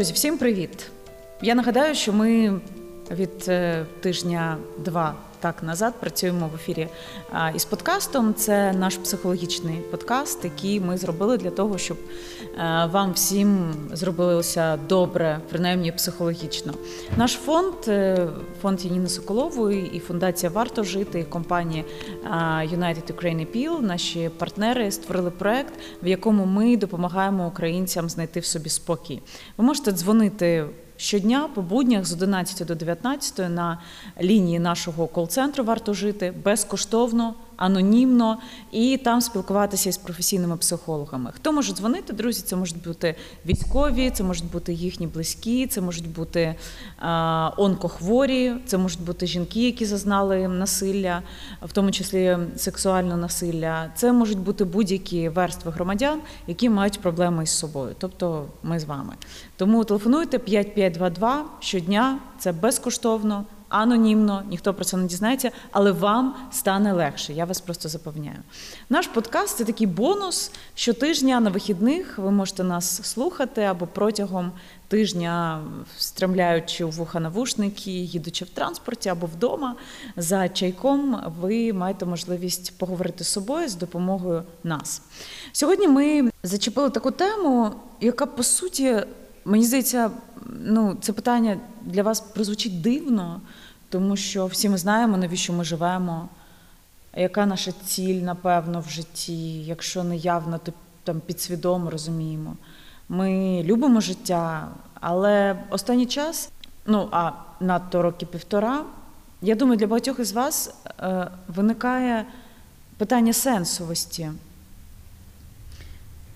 Друзі, всім привіт! Я нагадаю, що ми від е, тижня два так назад працюємо в ефірі із подкастом. Це наш психологічний подкаст, який ми зробили для того, щоб е, вам всім зробилося добре, принаймні психологічно. Наш фонд, е, фонд Яніни Соколової і фундація Варто жити і компанія United Ukraine Appeal, наші партнери створили проект, в якому ми допомагаємо українцям знайти в собі спокій. Ви можете дзвонити щодня по буднях з 11 до 19 на лінії нашого кол-центру варто жити безкоштовно анонімно і там спілкуватися із професійними психологами. Хто може дзвонити, друзі? Це можуть бути військові, це можуть бути їхні близькі, це можуть бути онкохворі, це можуть бути жінки, які зазнали насилля, в тому числі сексуальне насилля. Це можуть бути будь-які верстви громадян, які мають проблеми із собою. Тобто ми з вами. Тому телефонуйте 5522 щодня, це безкоштовно анонімно, ніхто про це не дізнається, але вам стане легше. Я вас просто запевняю. Наш подкаст це такий бонус. Щотижня на вихідних ви можете нас слухати або протягом тижня, стремляючи у вуха навушники, їдучи в транспорті або вдома за чайком, ви маєте можливість поговорити з собою з допомогою нас. Сьогодні ми зачепили таку тему, яка по суті. Мені здається, ну це питання для вас прозвучить дивно, тому що всі ми знаємо, навіщо ми живемо, яка наша ціль, напевно, в житті, якщо не явно, то там підсвідомо розуміємо. Ми любимо життя, але останній час, ну а надто роки півтора, я думаю, для багатьох із вас е, виникає питання сенсовості.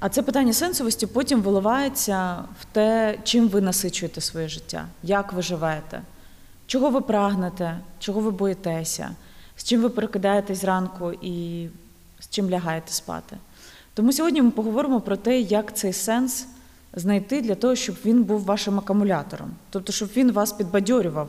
А це питання сенсовості потім виливається в те, чим ви насичуєте своє життя, як ви живете, чого ви прагнете, чого ви боїтеся, з чим ви перекидаєтесь зранку і з чим лягаєте спати. Тому сьогодні ми поговоримо про те, як цей сенс знайти для того, щоб він був вашим акумулятором, тобто, щоб він вас підбадьорював,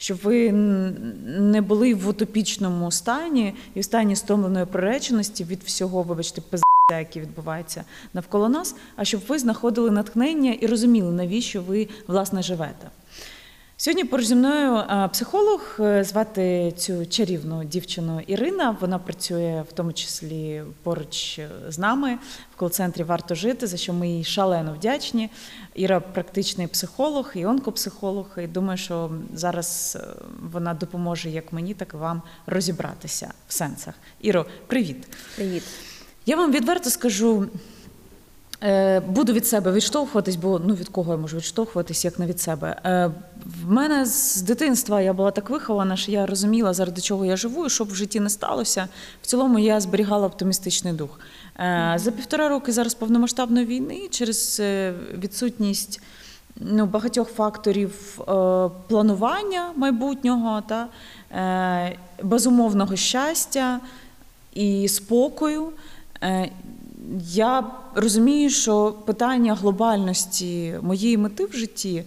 щоб ви не були в утопічному стані і в стані стомленої приреченості від всього, вибачте, пиз які відбуваються навколо нас, а щоб ви знаходили натхнення і розуміли, навіщо ви власне живете. Сьогодні поруч зі мною психолог е, звати цю чарівну дівчину Ірина. Вона працює в тому числі поруч з нами в кол-центрі Варто жити, за що ми їй шалено вдячні. Іра практичний психолог і онкопсихолог. І думаю, що зараз е, вона допоможе як мені, так і вам розібратися в сенсах. Іро, привіт. Привіт. Я вам відверто скажу. Е, буду від себе відштовхуватись, бо ну від кого я можу відштовхуватись, як не від себе. Е, в мене з дитинства я була так вихована, що я розуміла, заради чого я живу, і щоб в житті не сталося. В цілому я зберігала оптимістичний дух. Е, за півтора роки зараз повномасштабної війни через відсутність ну, багатьох факторів планування майбутнього та безумовного щастя і спокою. Я розумію, що питання глобальності моєї мети в житті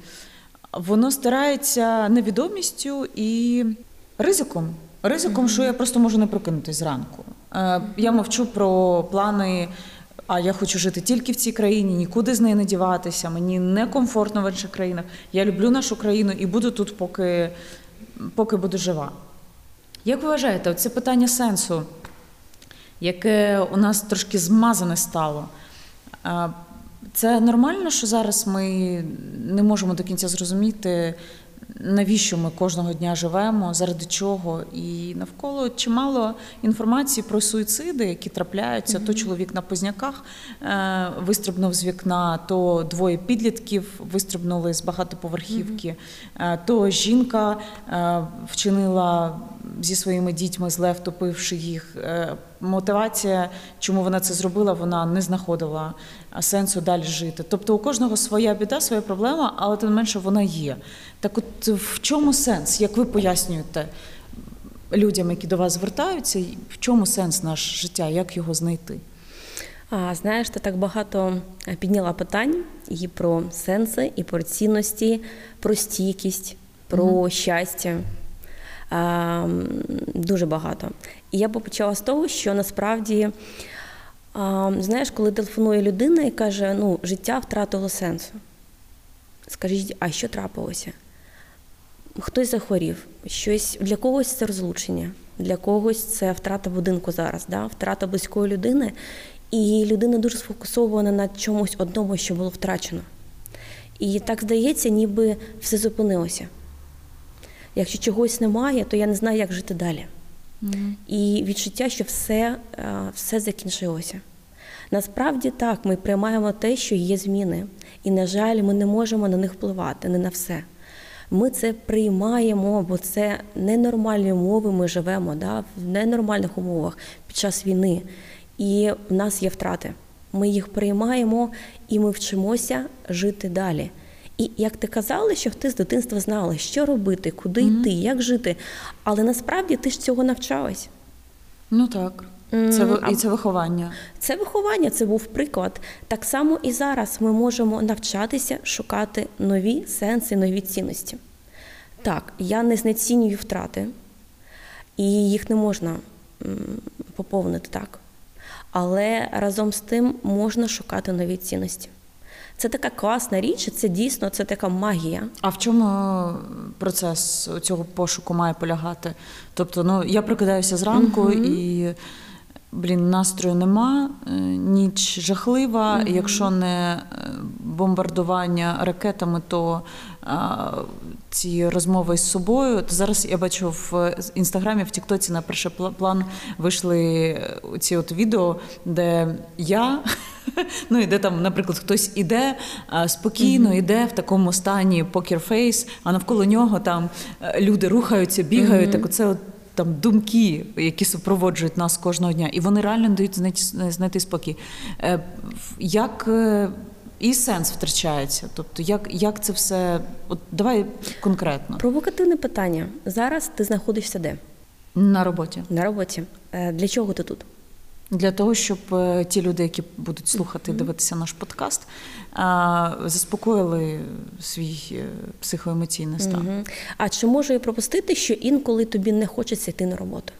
воно старається невідомістю і ризиком. Ризиком, що я просто можу не прокинутися зранку. Е, я мовчу про плани. А я хочу жити тільки в цій країні, нікуди з неї не діватися. Мені некомфортно в інших країнах. Я люблю нашу країну і буду тут, поки поки буду жива. Як ви вважаєте, це питання сенсу яке у нас трошки змазане стало. Це нормально, що зараз ми не можемо до кінця зрозуміти, навіщо ми кожного дня живемо, заради чого. І навколо чимало інформації про суїциди, які трапляються. Mm-hmm. То чоловік на позняках е, вистрибнув з вікна, то двоє підлітків вистрибнули з багатоповерхівки, mm-hmm. то жінка е, вчинила зі своїми дітьми, зле втопивши їх. Е, мотивація, чому вона це зробила, вона не знаходила сенсу далі жити. Тобто у кожного своя біда, своя проблема, але тим не менше вона є. Так, от в чому сенс? Як ви пояснюєте людям, які до вас звертаються, в чому сенс наше життя, як його знайти? А, Знаєш, ти так багато підняла питань і про сенси, і про цінності, про стійкість, про mm щастя. Дуже багато. І я би почала з того, що насправді, знаєш, коли телефонує людина і каже, ну, життя втратило сенсу. Скажіть, а що трапилося? Хтось захворів, щось для когось це розлучення, для когось це втрата будинку зараз, да? втрата близької людини, і людина дуже сфокусована на чомусь одному, що було втрачено. І так здається, ніби все зупинилося. Якщо чогось немає, то я не знаю, як жити далі. І відчуття, що все, е, все закінчилося. Насправді так, ми приймаємо те, що є зміни. І, на жаль, ми не можемо на них впливати, не на все. Ми це приймаємо, бо це ненормальні умови. Ми живемо да, в ненормальних умовах під час війни. І в нас є втрати. Ми їх приймаємо і ми вчимося жити далі. І як ти казала, що ти з дитинства знала, що робити, куди mm-hmm. йти, як жити. Але насправді ти ж цього навчалась. Ну так. Це і це виховання. Це виховання, це був приклад. Так само і зараз ми можемо навчатися шукати нові сенси, нові цінності. Так, я не знецінюю втрати, і їх не можна поповнити так. Але разом з тим можна шукати нові цінності. Це така класна річ, це дійсно це така магія. А в чому процес цього пошуку має полягати? Тобто, ну я прокидаюся зранку угу. і блін, настрою нема, е, ніч жахлива. Угу. Якщо не е, бомбардування ракетами, то ці розмови з собою. То зараз я бачу в інстаграмі, в Тіктоці на перший план вийшли ці от відео, де я. Ну, і де там, наприклад, хтось іде спокійно, mm-hmm. іде в такому стані покерфейс, а навколо нього там е, люди рухаються, бігають. Mm-hmm. Так оце от там думки, які супроводжують нас кожного дня, і вони реально дають знайти, знайти спокій. Е, як е, і сенс втрачається. Тобто, як як це все? От давай конкретно. Провокативне питання. Зараз ти знаходишся де? На роботі. На роботі. Для чого ти тут? Для того, щоб е, ті люди, які будуть слухати, mm-hmm. дивитися наш подкаст, заспокоїли свій е, психоемоційний стан. А чи можу я пропустити, що інколи тобі не хочеться йти на роботу?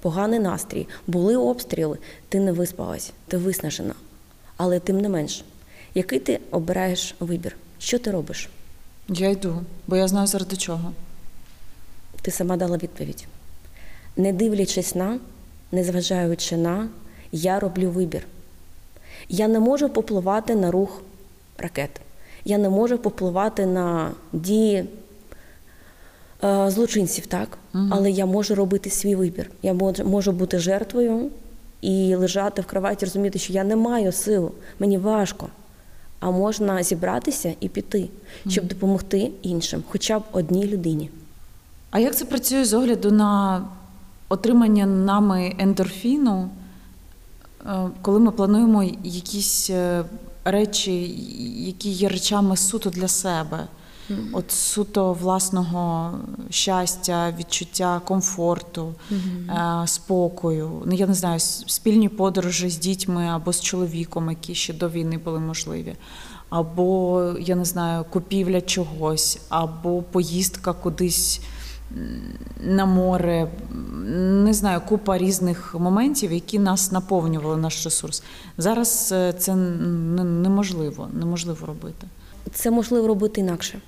Поганий настрій, були обстріли, ти не виспалась, ти виснажена. Але тим не менш, який ти обираєш вибір? Що ти робиш? Я йду, бо я знаю заради чого. Ти сама дала відповідь. Не дивлячись на, незважаючи на я роблю вибір. Я не можу попливати на рух ракет. Я не можу попливати на дії е, злочинців, так? Угу. але я можу робити свій вибір. Я можу, можу бути жертвою і лежати в кроваті, розуміти, що я не маю силу, мені важко. А можна зібратися і піти, щоб допомогти іншим, хоча б одній людині. А як це працює з огляду на отримання нами ендорфіну? Е, коли ми плануємо якісь е, речі, які є речами суто для себе, mm-hmm. от суто власного щастя, відчуття комфорту, mm-hmm. спокою, ну я не знаю, спільні подорожі з дітьми або з чоловіком, які ще до війни були можливі. Або я не знаю, купівля чогось, або поїздка кудись на море, не знаю, купа різних моментів, які нас наповнювали наш ресурс. Зараз е, це неможливо, неможливо робити. Це можливо робити інакше.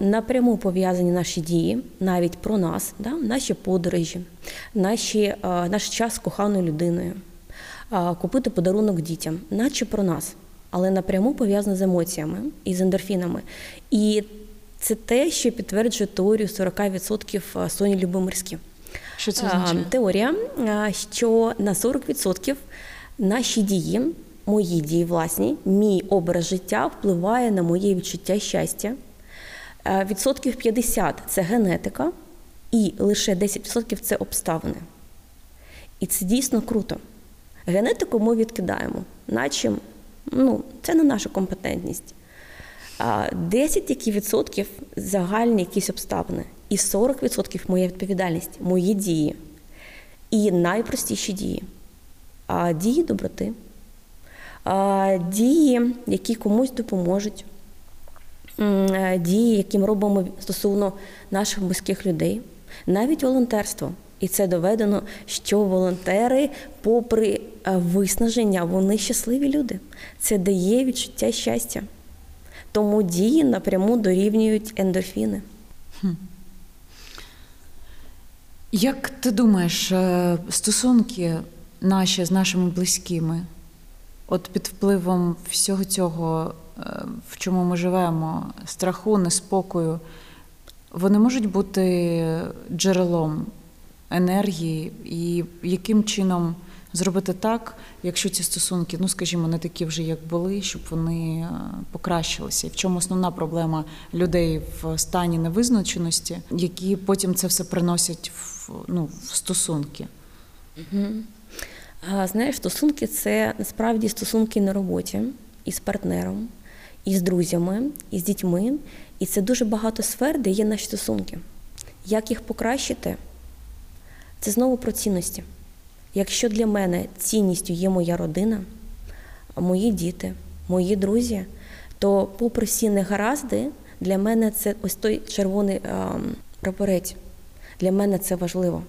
Напряму пов'язані наші дії, навіть про нас, да? наші подорожі, наші, наш час з коханою людиною, купити подарунок дітям, наче про нас, але напряму пов'язано з емоціями і з ендорфінами. І це те, що підтверджує теорію 40% Соні Любомирські. Що це означає? Теорія, що на 40% наші дії, мої дії власні, мій образ життя впливає на моє відчуття щастя. Відсотків 50 це генетика, і лише 10% це обставини. І це дійсно круто. Генетику ми відкидаємо, наче ну, це не наша компетентність. 10 які відсотків загальні якісь обставини, і 40% моя відповідальність, мої дії. І найпростіші дії. Дії доброти, дії, які комусь допоможуть, дії, які ми робимо стосовно наших близьких людей, навіть волонтерство. І це доведено, що волонтери, попри виснаження, вони щасливі люди. Це дає відчуття щастя. Тому дії напряму дорівнюють ендорфіни. Як ти думаєш, е, стосунки наші з нашими близькими, от під впливом всього цього, е, в чому ми живемо, страху, неспокою, вони можуть бути джерелом енергії, і яким чином зробити так, якщо ці стосунки, ну скажімо, не такі вже, як були, щоб вони е, покращилися? І в чому основна проблема людей в стані невизначеності, які потім це все приносять в, ну, в стосунки? А, Знаєш, стосунки це насправді стосунки на роботі із партнером, із друзями, із дітьми. І це дуже багато сфер, де є наші стосунки. Як їх покращити? Це знову про цінності. Якщо для мене цінністю є моя родина, мої діти, мої друзі, то, попри всі негаразди, для мене це ось той червоний прапорець. Для мене це важливо.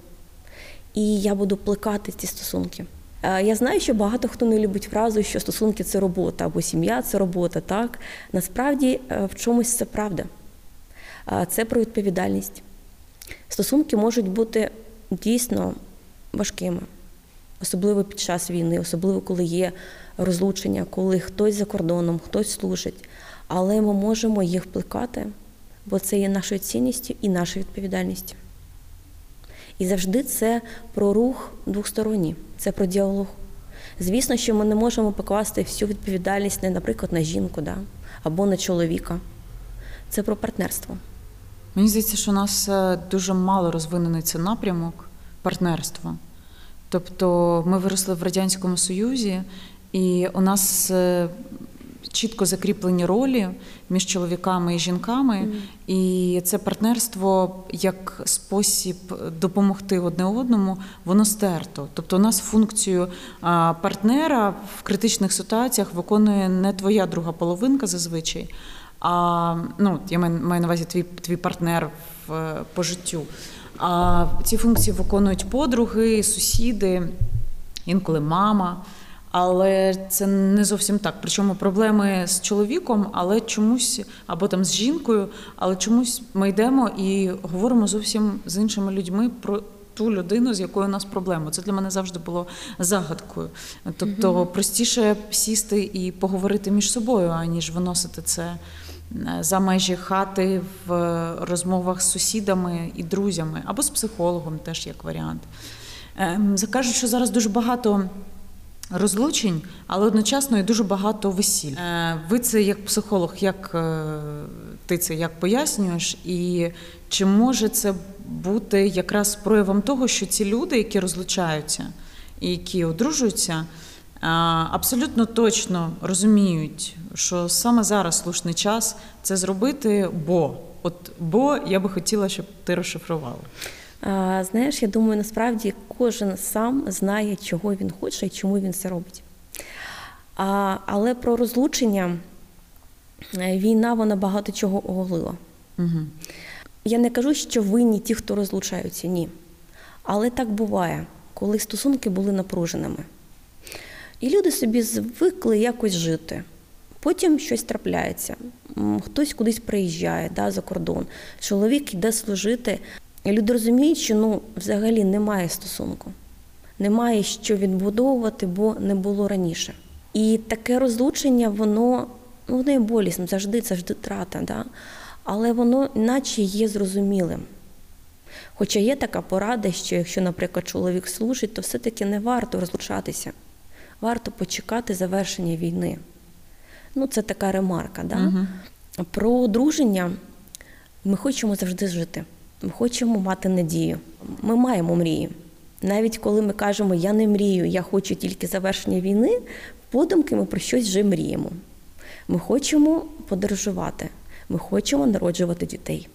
І я буду плекати ці стосунки. Е, Я знаю, що багато хто не любить фразу, що стосунки це робота або сім'я це робота. Так насправді е, в чомусь це правда. Е, Це про відповідальність. Стосунки можуть бути дійсно важкими, особливо під час війни, особливо коли є розлучення, коли хтось за кордоном, хтось служить. Але ми можемо їх плекати, бо це є нашою цінністю і нашою відповідальністю. І завжди це про рух двосторонній, це про діалог. Звісно, що ми не можемо покласти всю відповідальність, не, наприклад, на жінку да? або на чоловіка. Це про партнерство. Мені здається, що у нас е, дуже мало розвинений цей напрямок партнерства. Тобто ми виросли в Радянському Союзі, і у нас е, чітко закріплені ролі між чоловіками і жінками, і це партнерство як спосіб допомогти одне одному, воно стерто. Тобто, у нас функцію партнера в критичних ситуаціях виконує не твоя друга половинка зазвичай. А ну, я маю, маю на увазі твій, твій партнер в, по життю. А ці функції виконують подруги, сусіди, інколи мама. Але це не зовсім так. Причому проблеми з чоловіком, але чомусь, або там з жінкою, але чомусь ми йдемо і говоримо зовсім з іншими людьми про ту людину, з якою у нас проблема. Це для мене завжди було загадкою. Тобто простіше сісти і поговорити між собою, аніж виносити це е, за межі хати в розмовах з сусідами і друзями, або з психологом, теж як варіант. Ем, Кажуть, що зараз дуже багато. Розлучень, але одночасно і дуже багато весіль. Е, Ви це як психолог, як е, ти це як пояснюєш, і чи може це бути якраз проявом того, що ці люди, які розлучаються і які одружуються, е, абсолютно точно розуміють, що саме зараз слушний час це зробити, бо от бо я би хотіла, щоб ти розшифрувала. Знаєш, я думаю, насправді кожен сам знає, чого він хоче і чому він це робить. А, Але про розлучення е, війна вона багато чого оголила. Угу. Я не кажу, що винні ті, хто розлучаються, ні. Але так буває, коли стосунки були напруженими. І люди собі звикли якось жити. Потім щось трапляється. Хтось кудись приїжджає да, за кордон. Чоловік йде служити. І люди розуміють, що ну, взагалі немає стосунку, немає що відбудовувати, бо не було раніше. І таке розлучення, воно ну, воно є болісним, завжди, завжди трата, да? але воно наче є зрозумілим. Хоча є така порада, що якщо, наприклад, чоловік служить, то все-таки не варто розлучатися, варто почекати завершення війни. Ну, це така ремарка. Да? Угу. Про одруження ми хочемо завжди жити. Ми хочемо мати надію. Ми маємо мрії. Навіть коли ми кажемо Я не мрію, я хочу тільки завершення війни, подумки ми про щось вже мріємо. Ми хочемо подорожувати, ми хочемо народжувати дітей,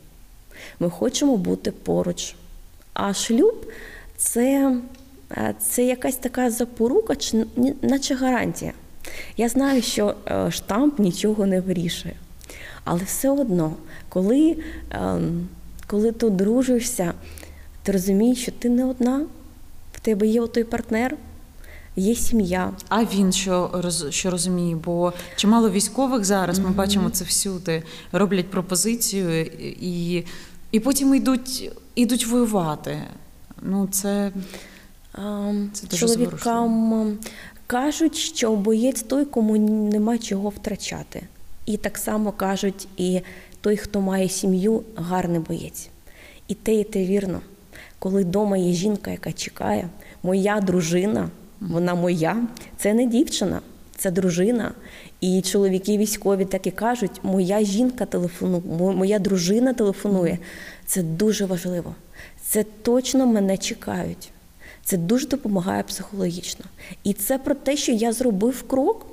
ми хочемо бути поруч. А шлюб це, це якась така запорука, чи наче гарантія. Я знаю, що штамп нічого не вирішує. Але все одно, коли коли ти одружуєшся, ти розумієш, що ти не одна, в тебе є той партнер, є сім'я. А він що роз, що розуміє? Бо чимало військових зараз ми бачимо це всюди, роблять пропозицію і, і потім йдуть, йдуть воювати. Ну, це, Це дуже Чоловікам кажуть, що боєць той, кому нема чого втрачати. І так само кажуть, і той, хто має сім'ю, гарний боєць. І те, і те вірно. Коли вдома є жінка, яка чекає, моя дружина, вона моя, це не дівчина, це дружина. І чоловіки військові так і кажуть: моя жінка телефонує, моя дружина телефонує. Це дуже важливо. Це точно мене чекають. Це дуже допомагає психологічно. І це про те, що я зробив крок.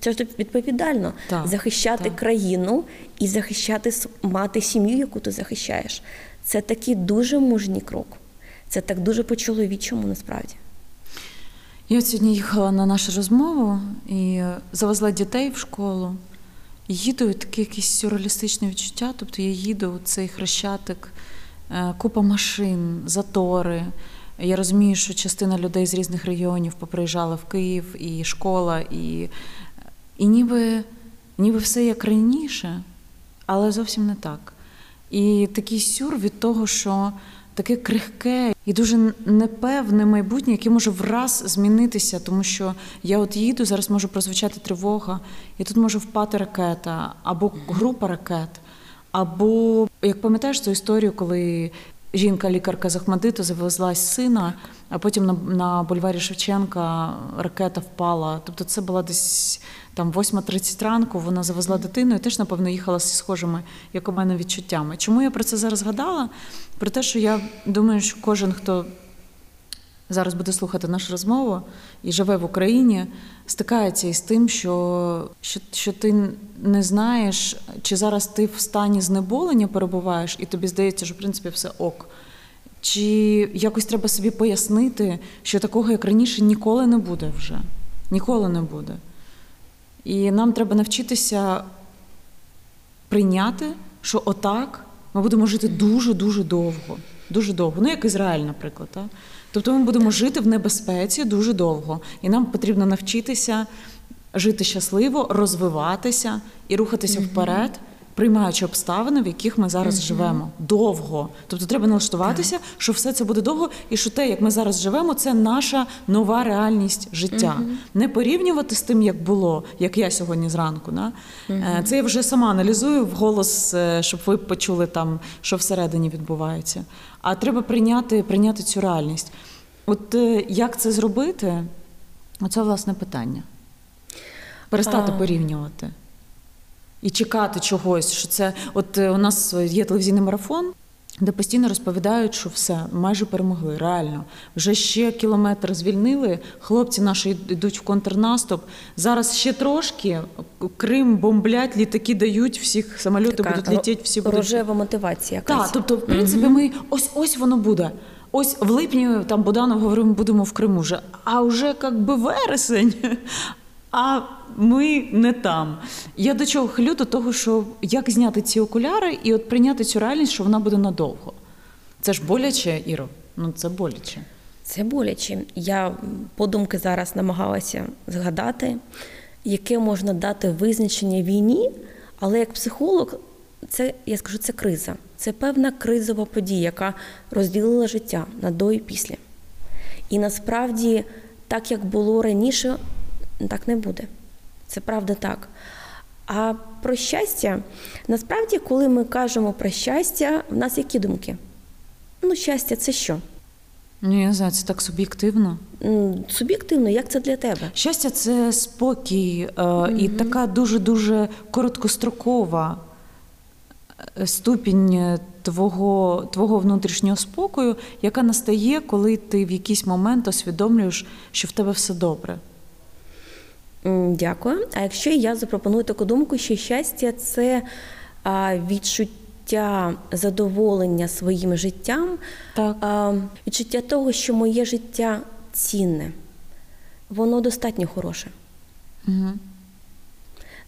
Це ж відповідально Так, захищати так. країну і захищати мати сім'ю, яку ти захищаєш. Це такий дуже мужній крок. Це так дуже по-чоловічому насправді. Я от сьогодні їхала на нашу розмову і завезла дітей в школу. І їду, і таке якесь сюрреалістичне відчуття. Тобто я їду, цей хрещатик, е, купа машин, затори. Я розумію, що частина людей з різних регіонів поприїжджала в Київ, і школа, і, і ніби, ніби все як раніше, але зовсім не так. І такий сюр від того, що таке крихке і дуже непевне майбутнє, яке може враз змінитися, тому що я от їду, зараз може прозвучати тривога, і тут може впати ракета або група ракет. Або як пам'ятаєш цю історію, коли жінка-лікарка з Ахмадиту завезла сина, а потім на, на бульварі Шевченка ракета впала. Тобто це була десь там 8.30 ранку, вона завезла дитину і теж, напевно, їхала зі схожими, як у мене, відчуттями. Чому я про це зараз згадала? Про те, що я думаю, що кожен, хто зараз буде слухати нашу розмову і живе в Україні, стикається із тим, що, що, що ти не знаєш, чи зараз ти в стані знеболення перебуваєш, і тобі здається, що в принципі все ок. Чи якось треба собі пояснити, що такого, як раніше, ніколи не буде вже. Ніколи не буде. І нам треба навчитися прийняти, що отак ми будемо жити дуже-дуже довго. Дуже довго. Ну, як Ізраїль, наприклад. Так? Тобто ми будемо жити в небезпеці дуже довго. І нам потрібно навчитися жити щасливо, розвиватися і рухатися вперед, приймаючи обставини, в яких ми зараз живемо. Довго. Тобто треба налаштуватися, що все це буде довго, і що те, як ми зараз живемо, це наша нова реальність життя. Не порівнювати з тим, як було, як я сьогодні зранку. Да? Е, Це я вже сама аналізую вголос, е, щоб ви почули там, що всередині відбувається. А треба прийняти, прийняти цю реальність. От е, як це зробити? Оце власне питання. Перестати А. порівнювати і чекати чогось. Що це от е, у нас є телевізійний марафон, де постійно розповідають, що все, майже перемогли. Реально, вже ще кілометр звільнили. Хлопці наші йдуть в контрнаступ. Зараз ще трошки Крим бомблять, літаки дають, всіх самоліти будуть ро- літати, всі будуть рожева мотивація. Якась. так, тобто, в принципі, ми ось ось воно буде. Ось в липні там Буданов говорив, ми будемо в Криму вже. А вже як би вересень. А ми не там. Я до чого хилю? До того, що як зняти ці окуляри і от прийняти цю реальність, що вона буде надовго. Це ж боляче, Іро. Ну це боляче. Це боляче. Я подумки зараз намагалася згадати, яке можна дати визначення війні, але як психолог, це я скажу, це криза. Це певна кризова подія, яка розділила життя на до і після. І насправді, так як було раніше, так не буде. Це правда так. А про щастя, насправді, коли ми кажемо про щастя, в нас які думки? Ну, щастя, це що? Ну, я не знаю, це так суб'єктивно. Суб'єктивно, як це для тебе? Щастя, це спокій е, і така дуже-дуже короткострокова е, ступінь е, твого, твого внутрішнього спокою, яка настає, коли ти в якийсь момент усвідомлюєш, що в тебе все добре. Дякую. А якщо я запропоную таку думку, що щастя це відчуття задоволення своїм життям, Так. відчуття того, що моє життя цінне, воно достатньо хороше. Угу.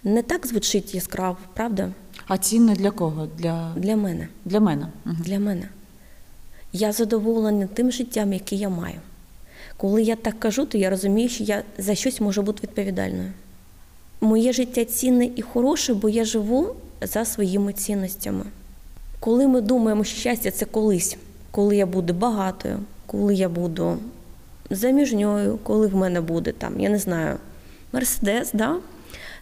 Не так звучить яскраво, правда? А цінне для кого? Для, Для мене. для мене. Угу. Для мене. Я задоволена тим життям, яке я маю. Коли я так кажу, то я розумію, що я за щось можу бути відповідальною. Моє життя цінне і хороше, бо я живу за своїми цінностями. Коли ми думаємо, що щастя це колись, коли я буду багатою, коли я буду заміжньою, коли в мене буде там, я не знаю, мерседес, да?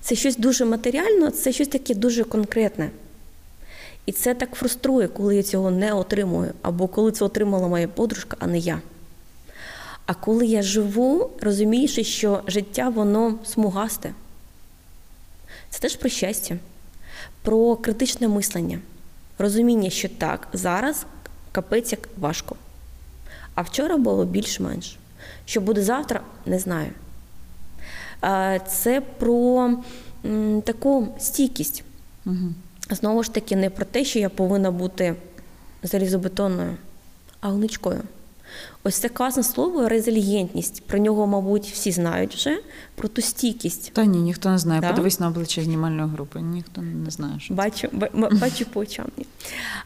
це щось дуже матеріальне, це щось таке дуже конкретне. І це так фруструє, коли я цього не отримую, або коли це отримала моя подружка, а не я. А коли я живу, розуміючи, що життя воно смугасте. Це теж про щастя, про критичне мислення, розуміння, що так, зараз капець як важко. А вчора було більш-менш. Що буде завтра, не знаю. Це про таку стійкість. Угу. Знову ж таки, не про те, що я повинна бути залізобетонною, а гнучкою. Ось це класне слово резильєнтність. Про нього, мабуть, всі знають вже, про ту стійкість. Та ні, ніхто не знає. Да? Подивись на обличчя знімальної групи. Ніхто не знає. Що це. Бачу, бачу по очам.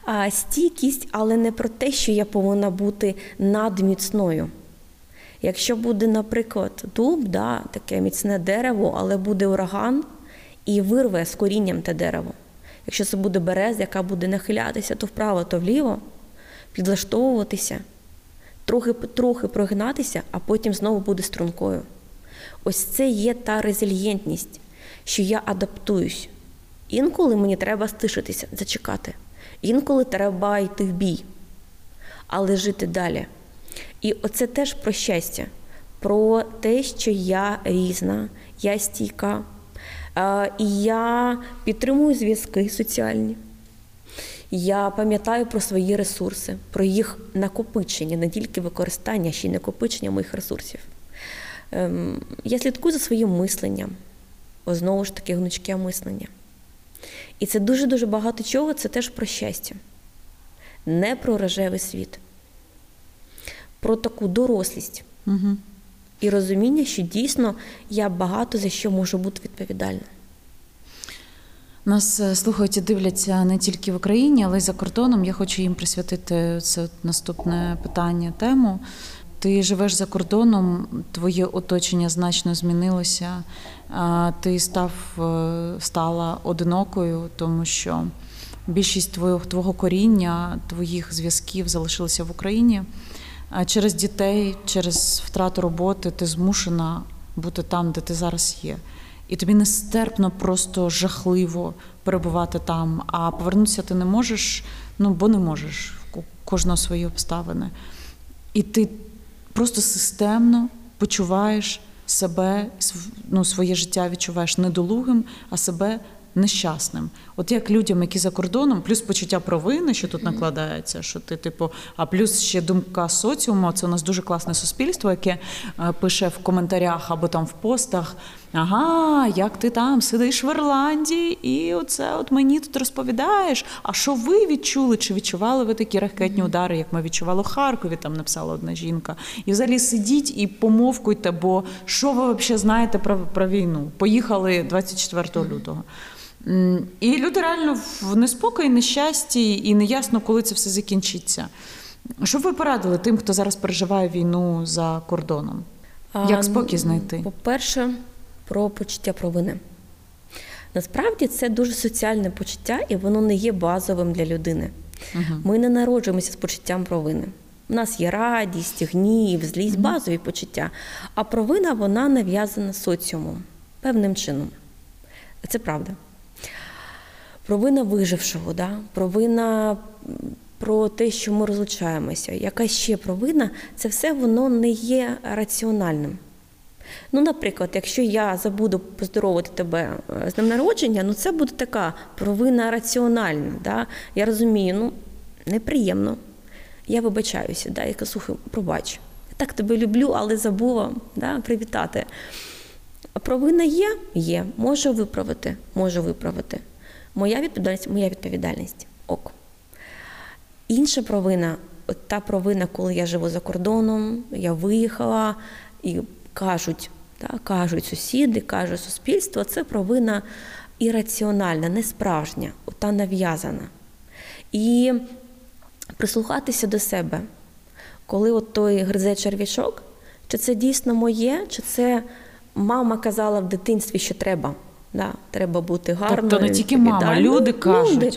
А, стійкість, але не про те, що я повинна бути надміцною. Якщо буде, наприклад, дуб, да, таке міцне дерево, але буде ураган і вирве з корінням те дерево. Якщо це буде береза, яка буде нахилятися то вправо, то вліво, підлаштовуватися, трохи прогинатися, а потім знову буде стрункою. Ось це є та резильєнтність, що я адаптуюсь. Інколи мені треба стишитися, зачекати. Інколи треба йти в бій, але жити далі. І оце теж про щастя, про те, що я різна, я стійка, і я підтримую зв'язки соціальні. Я пам'ятаю про свої ресурси, про їх накопичення, не тільки використання, а ще й накопичення моїх ресурсів. Ем, я слідкую за своїм мисленням, О, знову ж таки, гнучке мислення. І це дуже-дуже багато чого, це теж про щастя, не про рожевий світ, про таку дорослість Угу. і розуміння, що дійсно я багато за що можу бути відповідальна. Нас е, слухають і дивляться не тільки в Україні, але й за кордоном. Я хочу їм присвятити це наступне питання, тему. Ти живеш за кордоном, твоє оточення значно змінилося. Ти став е, стала одинокою, тому що більшість твого, твого коріння, твоїх зв'язків залишилися в Україні. А через дітей, через втрату роботи ти змушена бути там, де ти зараз є. І тобі нестерпно, просто жахливо перебувати там. А повернутися ти не можеш, ну бо не можеш у кожного свої обставини. І ти просто системно почуваєш себе, ну, своє життя відчуваєш недолугим, а себе нещасним. От як людям, які за кордоном, плюс почуття провини, що тут накладається, що ти, типу, а плюс ще думка соціуму. Це у нас дуже класне суспільство, яке е, пише в коментарях або там в постах. Ага, як ти там сидиш в Ірландії, і оце от мені тут розповідаєш. А що ви відчули? Чи відчували ви такі ракетні удари, як ми відчували в Харкові? Там написала одна жінка. І взагалі сидіть і помовкуйте, бо що ви взагалі знаєте про, про війну? Поїхали 24 лютого. І люди реально в неспокої, нещасті, і неясно, коли це все закінчиться. Що б ви порадили тим, хто зараз переживає війну за кордоном? Як спокій знайти? По-перше, про почуття провини. Насправді це дуже соціальне почуття, і воно не є базовим для людини. Угу. Ми не народжуємося з почуттям провини. У нас є радість, гнів, злість, базові почуття. А провина вона нав'язана соціумом певним чином. Це правда. Провина вижившого, да? провина про те, що ми розлучаємося. Яка ще провина, це все воно не є раціональним. Ну, наприклад, якщо я забуду поздоровити тебе е, з днем народження, ну це буде така провина раціональна. Да? Я розумію, ну неприємно. Я вибачаюся, да? я кажу, слухай, пробач. Я так тебе люблю, але забула да? привітати. Провина є? Є. Можу виправити, можу виправити. Моя відповідальність моя відповідальність. Ок. Інша провина, та провина, коли я живу за кордоном, я виїхала і кажуть, та, кажуть сусіди, каже суспільство, це провина ірраціональна, не справжня, та нав'язана. І прислухатися до себе, коли от той гризе черв'ячок, Чи це дійсно моє, чи це мама казала в дитинстві, що треба. Да, треба бути гарною. Тобто не тільки мама, люди кажуть. Люди.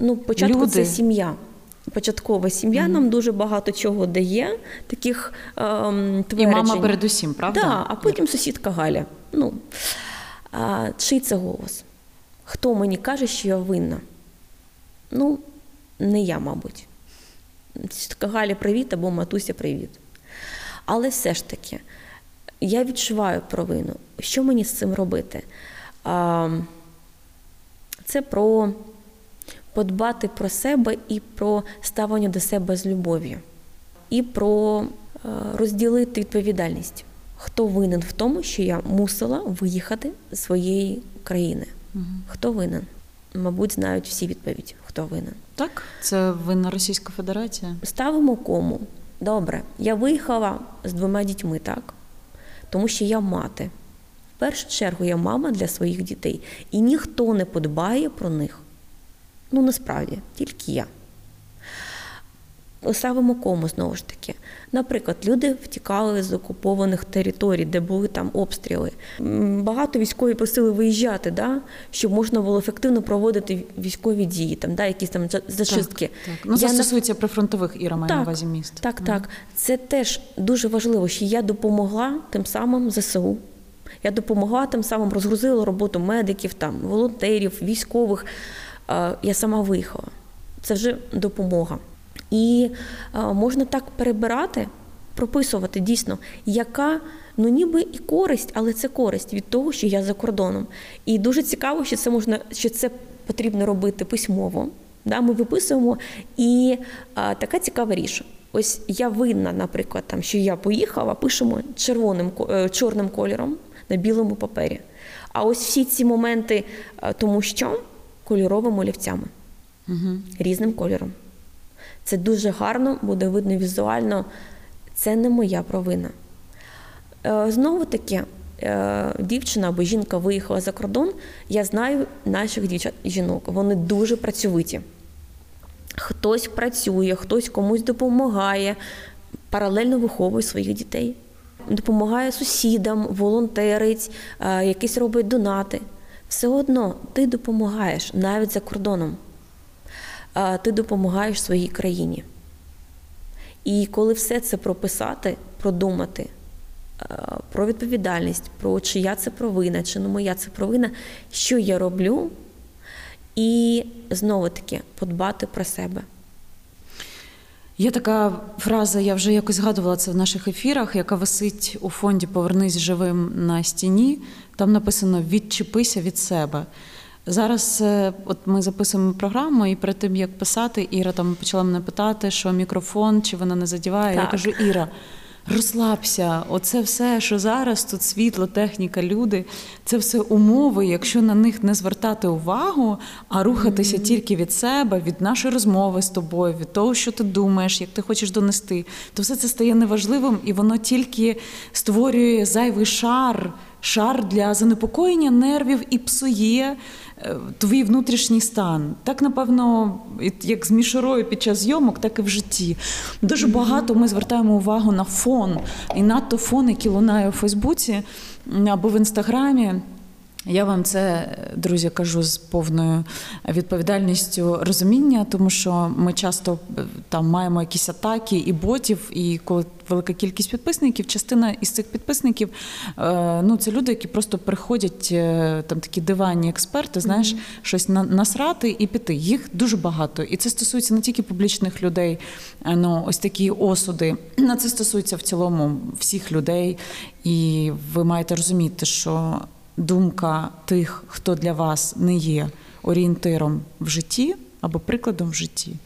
Ну, початку Люди. це сім'я. Початкова сім'я нам дуже багато чого дає, таких ем, І мама передусім, правда? Да, а потім сусідка Галя. Ну, а, чий це голос? Хто мені каже, що я винна? Ну, не я, мабуть. Сусідка Галя, привіт, або матуся, привіт. Але все ж таки, я відчуваю провину. Що мені з цим робити? А, це про подбати про себе і про ставлення до себе з любов'ю, і про е, розділити відповідальність. Хто винен в тому, що я мусила виїхати з своєї країни? Хто винен? Мабуть, знають всі відповіді, хто винен. Так, це винна Російська Федерація. Ставимо кому. Добре, я виїхала з двома дітьми, так? Тому що я мати. В першу чергу я мама для своїх дітей, і ніхто не подбає про них. Ну, насправді, тільки я. Ставимо кому знову ж таки. Наприклад, люди втікали з окупованих територій, де були там обстріли. Багато військові просили виїжджати, да, щоб можна було ефективно проводити військові дії, там, да, якісь там зачистки. Так, так. Ну, це Я на- стосується прифронтових Іра має на увазі міст. так, так. Це теж дуже важливо, що я допомогла тим самим ЗСУ. Я допомогла тим самим, розгрузила роботу медиків, там, волонтерів, військових. Е, Я сама виїхала. Це вже допомога. І е, можна так перебирати, прописувати дійсно, яка ну ніби і користь, але це користь від того, що я за кордоном. І дуже цікаво, що це можна, що це потрібно робити письмово. Да, ми виписуємо, і а, така цікава річ. Ось я винна, наприклад, там, що я поїхала, пишемо червоним е, чорним кольором на білому папері. А ось всі ці моменти, е, тому що кольоровими олівцями, Угу. різним кольором. Це дуже гарно, буде видно візуально. Це не моя провина. Е, Знову таки, е, дівчина або жінка виїхала за кордон. Я знаю наших дівчат жінок. Вони дуже працьовиті. Хтось працює, хтось комусь допомагає, паралельно виховує своїх дітей. Допомагає сусідам, волонтерить, е, якісь робить донати. Все одно ти допомагаєш навіть за кордоном. Ти допомагаєш своїй країні. І коли все це прописати, продумати про відповідальність, про чия це провина, чи не моя це провина, що я роблю, і знову таки подбати про себе. Є така фраза, я вже якось згадувала це в наших ефірах, яка висить у фонді Повернись живим на стіні. Там написано Відчепися від себе. Зараз е, от ми записуємо програму, і перед тим як писати, Іра там почала мене питати, що мікрофон, чи вона не задіває. Я кажу, Іра, розслабся, оце все, що зараз тут світло, техніка, люди, це все умови. Якщо на них не звертати увагу, а рухатися тільки від себе, від нашої розмови з тобою, від того, що ти думаєш, як ти хочеш донести, то все це стає неважливим, і воно тільки створює зайвий шар. Шар для занепокоєння нервів і псує твій внутрішній стан. Так, напевно, як з мішурою під час зйомок, так і в житті. Дуже багато ми звертаємо увагу на фон, і надто фон, який лунає у Фейсбуці або в інстаграмі. Я вам це, друзі, кажу з повною відповідальністю розуміння, тому що ми часто е, там маємо якісь атаки і ботів, і коли велика кількість підписників, частина із цих підписників е, ну це люди, які просто приходять е, там такі диванні експерти, знаєш, щось на- насрати і піти. Їх дуже багато, і це стосується не тільки публічних людей, ну ось такі осуди. На це стосується в цілому всіх людей, і ви маєте розуміти, що думка тих, хто для вас не є орієнтиром в житті або прикладом в житті,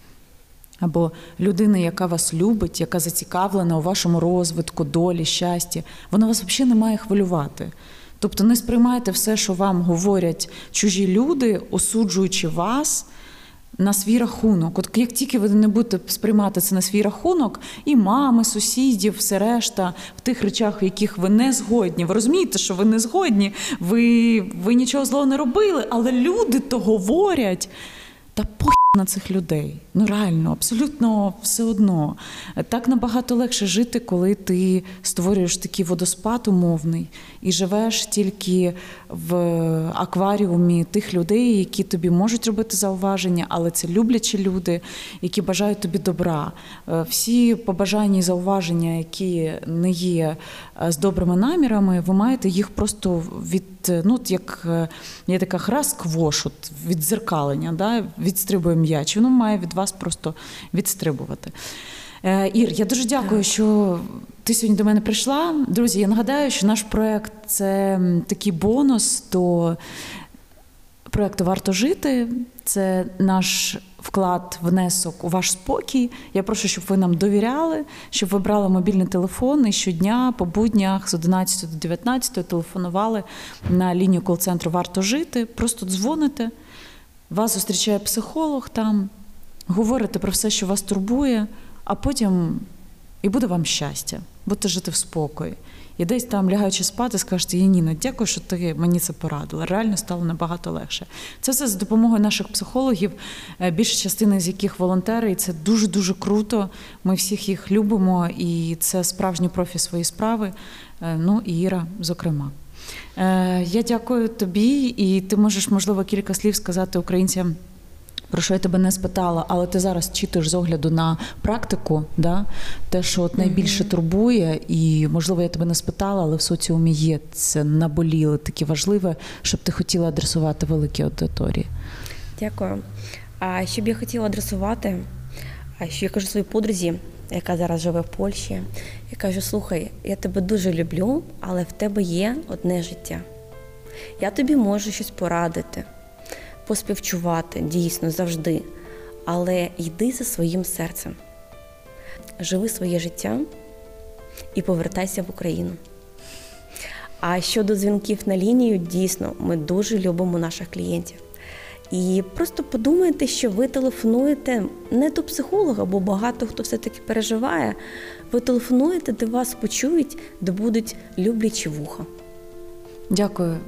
або людина, яка вас любить, яка зацікавлена у вашому розвитку, долі, щасті, вона вас взагалі не має хвилювати. Тобто не сприймайте все, що вам говорять чужі люди, осуджуючи вас. На свій рахунок, от як тільки ви не будете сприймати це на свій рахунок, і мами, сусідів, все решта в тих речах, в яких ви не згодні. Ви розумієте, що ви не згодні, ви, ви нічого злого не робили, але люди то говорять. Та пох на цих людей. Ну реально, абсолютно все одно. Так набагато легше жити, коли ти створюєш такий водоспад умовний і живеш тільки в акваріумі тих людей, які тобі можуть робити зауваження, але це люблячі люди, які бажають тобі добра. Е, Всі побажання і зауваження, які не є е, з добрими намірами, ви маєте їх просто від е, ну, як є така гра сквош, от віддзеркалення, да? відстрибує м'яч. Воно має від вас просто відстрибувати. Е, Ір, я дуже дякую, що ти сьогодні до мене прийшла. Друзі, я нагадаю, що наш проект це такий бонус до проекту Варто жити. Це наш вклад, внесок у ваш спокій. Я прошу, щоб ви нам довіряли, щоб ви брали мобільний телефон і щодня по буднях з 11 до 19 телефонували на лінію кол-центру Варто жити. Просто дзвоните. Вас зустрічає психолог там, говорите про все, що вас турбує, а потім і буде вам щастя, будете жити в спокої. І десь там, лягаючи спати, скажете, Яніна, дякую, що ти мені це порадила. Реально стало набагато легше. Це все за допомогою наших психологів, е, більша частина з яких волонтери, і це дуже-дуже круто. Ми всіх їх любимо, і це справжні профі своєї справи. Е, Ну і Іра, зокрема. Е, Я дякую тобі, і ти можеш, можливо, кілька слів сказати українцям. Про що я тебе не спитала, але ти зараз читаєш з огляду на практику, да? те, що от найбільше турбує, і можливо я тебе не спитала, але в соціумі є це наболіле, таке важливе, щоб ти хотіла адресувати великі аудиторії. Дякую. А що б я хотіла адресувати, а що я кажу своїй подрузі, яка зараз живе в Польщі, я кажу: слухай, я тебе дуже люблю, але в тебе є одне життя. Я тобі можу щось порадити, поспівчувати дійсно завжди. Але йди за своїм серцем, живи своє життя і повертайся в Україну. А щодо дзвінків на лінію, дійсно, ми дуже любимо наших клієнтів. І просто подумайте, що ви телефонуєте не до психолога, бо багато хто все-таки переживає. Ви телефонуєте, де вас почують, де будуть люблячі вуха. Дякую.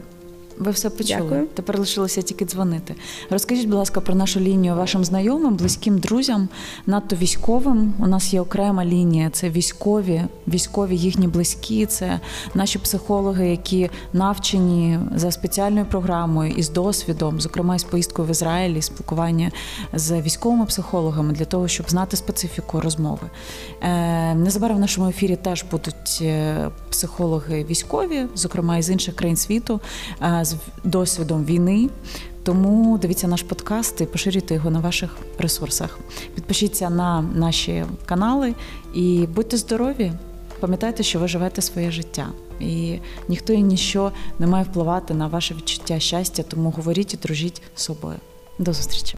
Ви все почули. Дякую. Тепер лишилося тільки дзвонити. Розкажіть, будь ласка, про нашу лінію вашим знайомим, близьким друзям, надто військовим. У нас є окрема лінія. Це військові, військові їхні близькі. Це наші психологи, які навчені за спеціальною програмою і з досвідом, зокрема з поїздкою в Ізраїль, і спілкування з військовими психологами для того, щоб знати специфіку розмови. Е, Незабаром в нашому ефірі теж будуть е, психологи військові, зокрема із інших країн світу, е, з досвідом війни. Тому дивіться наш подкаст і поширюйте його на ваших ресурсах. Підпишіться на наші канали і будьте здорові. Пам'ятайте, що ви живете своє життя, і ніхто і ніщо не має впливати на ваше відчуття щастя. Тому говоріть і дружіть з собою. До зустрічі.